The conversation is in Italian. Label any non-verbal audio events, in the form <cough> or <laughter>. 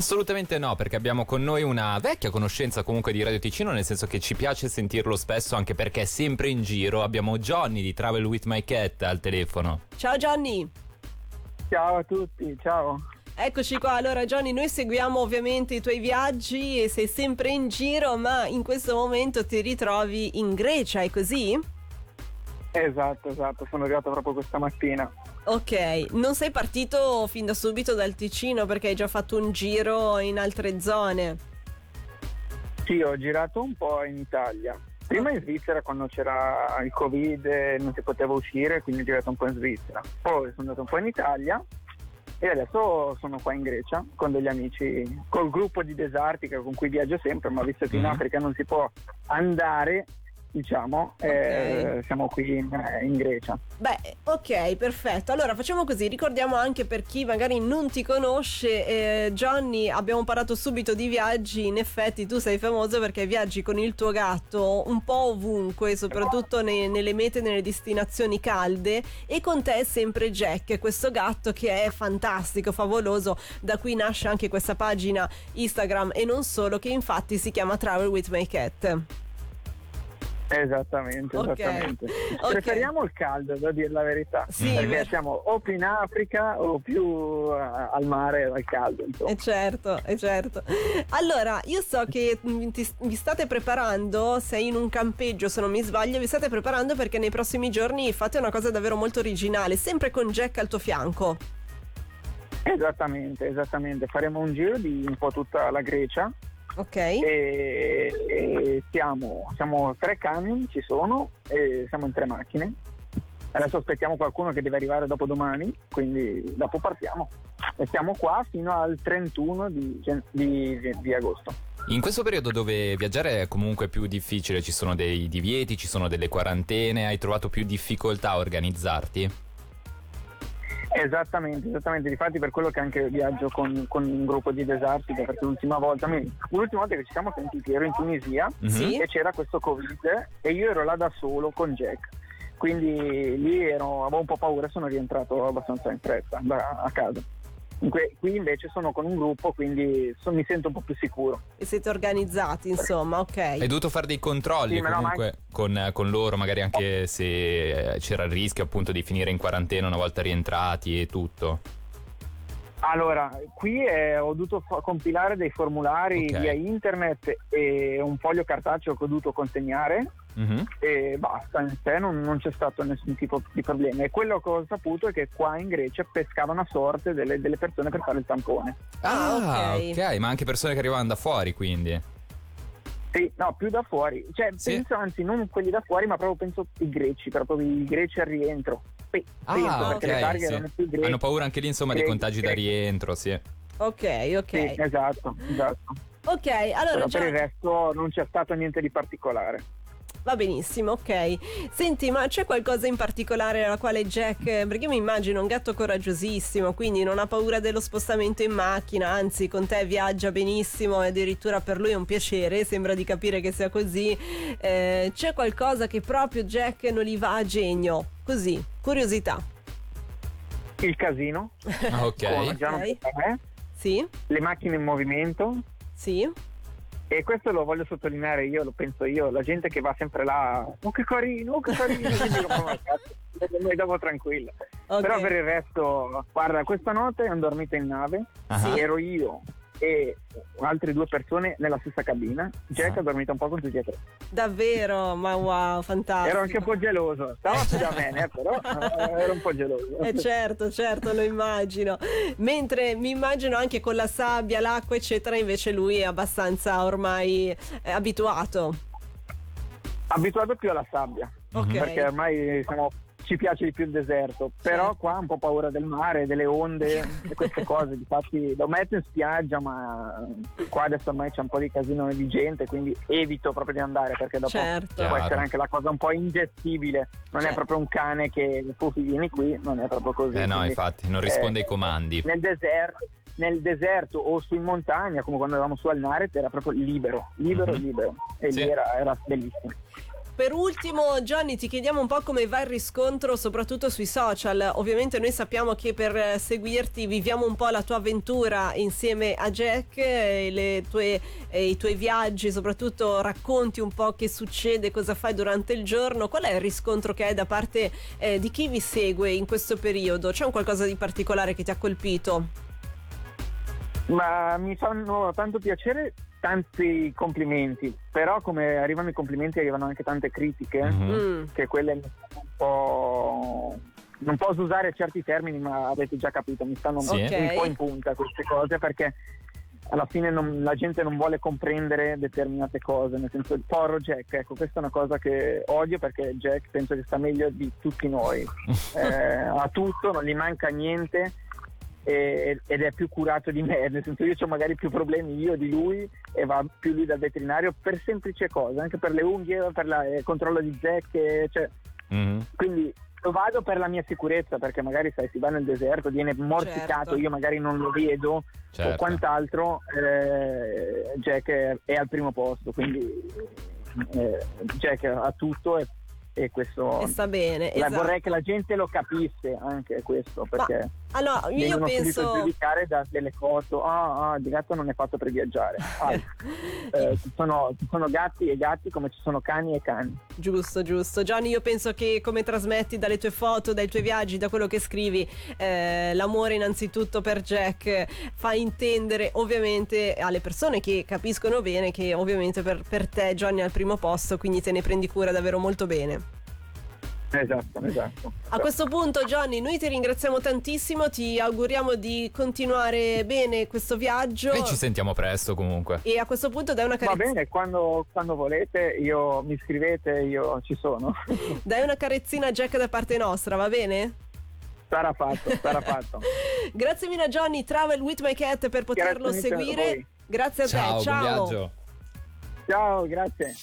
Assolutamente no, perché abbiamo con noi una vecchia conoscenza comunque di Radio Ticino, nel senso che ci piace sentirlo spesso anche perché è sempre in giro. Abbiamo Johnny di Travel with My Cat al telefono. Ciao Johnny. Ciao a tutti, ciao. Eccoci qua, allora Johnny, noi seguiamo ovviamente i tuoi viaggi e sei sempre in giro, ma in questo momento ti ritrovi in Grecia, è così? Esatto, esatto, sono arrivato proprio questa mattina. Ok, non sei partito fin da subito dal Ticino perché hai già fatto un giro in altre zone? Sì, ho girato un po' in Italia. Prima in Svizzera quando c'era il Covid e non si poteva uscire, quindi ho girato un po' in Svizzera. Poi sono andato un po' in Italia e adesso sono qua in Grecia con degli amici, col gruppo di Desartica con cui viaggio sempre, ma visto che in Mhm. Africa non si può andare, diciamo, eh, siamo qui in, in Grecia. Beh, ok, perfetto. Allora facciamo così, ricordiamo anche per chi magari non ti conosce, eh, Johnny, abbiamo parlato subito di viaggi, in effetti tu sei famoso perché viaggi con il tuo gatto un po' ovunque, soprattutto ne- nelle mete, nelle destinazioni calde e con te è sempre Jack, questo gatto che è fantastico, favoloso, da cui nasce anche questa pagina Instagram e non solo, che infatti si chiama Travel with My Cat. Esattamente, Ok, esattamente. ok. Preferiamo il caldo, da dire la verità. Sì, perché ver- siamo o più in Africa o più eh, al mare al caldo. Insomma. Eh certo, eh certo. Allora, io so che mm, ti- vi state preparando, sei in un campeggio se non mi sbaglio, vi state preparando perché nei prossimi giorni fate una cosa davvero molto originale, sempre con Jack al tuo fianco. Esattamente, esattamente. Faremo un giro di un po' tutta la Grecia Ok? e, e siamo, siamo tre camion, ci sono, e siamo in tre macchine. Adesso aspettiamo qualcuno che deve arrivare dopo domani, quindi dopo partiamo. E siamo qua fino al 31 di, di- di agosto. In questo periodo dove viaggiare è comunque più difficile, ci sono dei divieti, ci sono delle quarantene, hai trovato più difficoltà a organizzarti? Esattamente, esattamente, difatti per quello che anche viaggio con, con un gruppo di Desartica, perché l'ultima volta, l'ultima volta che ci siamo sentiti ero in Tunisia Mhm. Sì. e c'era questo Covid e io ero là da solo con Jack, quindi lì ero, avevo un po' paura e sono rientrato abbastanza in fretta da- a casa. Qui invece sono con un gruppo, quindi so- mi sento un po' più sicuro. E siete organizzati, insomma, ok. Hai dovuto fare dei controlli Sì, ma no, comunque con, con loro, magari anche se eh, c'era il rischio appunto di finire in quarantena una volta rientrati e tutto. Allora, qui eh, ho dovuto fa- compilare dei formulari Ok. via internet e un foglio cartaceo che ho dovuto consegnare Mhm. e basta, in sé non, non c'è stato nessun tipo di problema. E quello che ho saputo è che qua in Grecia pescavano a sorte delle, delle persone per fare il tampone. Ah, ok. ok, ma anche persone che arrivavano da fuori quindi. Sì, no, più da fuori. Cioè, Sì. penso anzi non quelli da fuori, ma proprio penso i greci, proprio i greci al rientro. Pe- penso Ah, perché le targhe ok, erano sì. più greci. Hanno paura anche lì insomma Greci, contagi da greci. rientro, sì. Ok, ok. Sì, esatto, esatto. Ok, allora Però già... per il resto non c'è stato niente di particolare. Va benissimo, ok. Senti, ma c'è qualcosa in particolare alla quale Jack, perché io mi immagino un gatto coraggiosissimo, quindi non ha paura dello spostamento in macchina, anzi con te viaggia benissimo e addirittura per lui è un piacere, sembra di capire che sia così. Eh, c'è qualcosa che proprio Jack non gli va a genio? Così, curiosità. Il casino, Ah, ok. come già non Ok. pensa a me, Sì? le macchine in movimento, Sì? E questo lo voglio sottolineare io, lo penso io, la gente che va sempre là, oh che carino, oh che carino, quindi io, "Ma cazzo, noi dopo tranquilla. Ok. Però per il resto, guarda, questa notte ho dormito in nave, Ah. ero io e altre due persone nella stessa cabina, Jack Ah. ha dormito un po' con tutti e tre. Davvero? Ma wow, fantastico. Ero anche un po' geloso, stava più da me, eh, però eh, ero un po' geloso. Eh certo, certo, lo immagino. Mentre mi immagino anche con la sabbia, l'acqua, eccetera, invece lui è abbastanza ormai eh, abituato. Abituato più alla sabbia, Ok. perché ormai siamo- ci piace di più il deserto, però qua ho un po' paura del mare, delle onde e queste cose, difatti lo metto in spiaggia ma qua adesso ormai c'è un po' di casino di gente quindi evito proprio di andare perché dopo Certo. può Chiaro. essere anche la cosa un po' ingestibile, non è Certo. proprio un cane che tu vieni qui, non è proprio così. Eh no, quindi, infatti, non risponde eh, ai comandi. Nel deserto, nel deserto o su in montagna come quando eravamo su al Naret era proprio libero, libero, Mhm. libero e Sì. lì era, era bellissimo. Per ultimo, Johnny, ti chiediamo un po' come va il riscontro, soprattutto sui social. Ovviamente noi sappiamo che per seguirti viviamo un po' la tua avventura insieme a Jack, e tue, e i tuoi viaggi, soprattutto racconti un po' che succede, cosa fai durante il giorno. Qual è il riscontro che hai da parte eh, di chi vi segue in questo periodo? C'è un qualcosa di particolare che ti ha colpito? Ma mi fanno tanto piacere tanti complimenti, però come arrivano i complimenti arrivano anche tante critiche, mm-hmm. che quelle un po'... Non posso usare certi termini, ma avete già capito, mi stanno sì. un po' in punta queste cose perché alla fine non, la gente non vuole comprendere determinate cose, nel senso il poro Jack, ecco questa è una cosa che odio perché Jack penso che sta meglio di tutti noi, <laughs> eh, ha tutto, non gli manca niente ed è più curato di me, nel senso io ho magari più problemi io di lui e va più lui dal veterinario per semplici cose, anche per le unghie, per il eh, controllo di zecche, cioè, mm-hmm. quindi lo vado per la mia sicurezza perché magari sai si va nel deserto, viene morticato, certo. io magari non lo vedo certo. o quant'altro, eh, Jack è, è, al primo posto, quindi eh, Jack ha tutto e e questo e sta bene esatto. vorrei che la gente lo capisse anche questo perché Ma, allora io penso giudicare da delle foto. Ah, ah di gatto non è fatto per viaggiare. Ah, <laughs> eh, ci, sono, ci, sono, gatti e gatti come ci sono cani e cani. Giusto giusto. Gianni io penso che come trasmetti dalle tue foto dai tuoi viaggi da quello che scrivi eh, l'amore innanzitutto per Jack fa intendere ovviamente alle persone che capiscono bene che ovviamente per, per te Gianni è al primo posto quindi te ne prendi cura davvero molto bene Esatto, esatto. A questo punto, Johnny, noi ti ringraziamo tantissimo, ti auguriamo di continuare bene questo viaggio. E ci sentiamo presto comunque. E a questo punto dai una carezza. Va bene, quando, quando volete, io mi scrivete, io ci sono. <laughs> dai una carezzina a Jack da parte nostra, va bene? Sarà fatto, sarà fatto. <laughs> Grazie mille a Johnny, Travel with my cat per poterlo Grazie seguire. A Grazie a ciao, te, ciao. Buon viaggio. Ciao, grazie.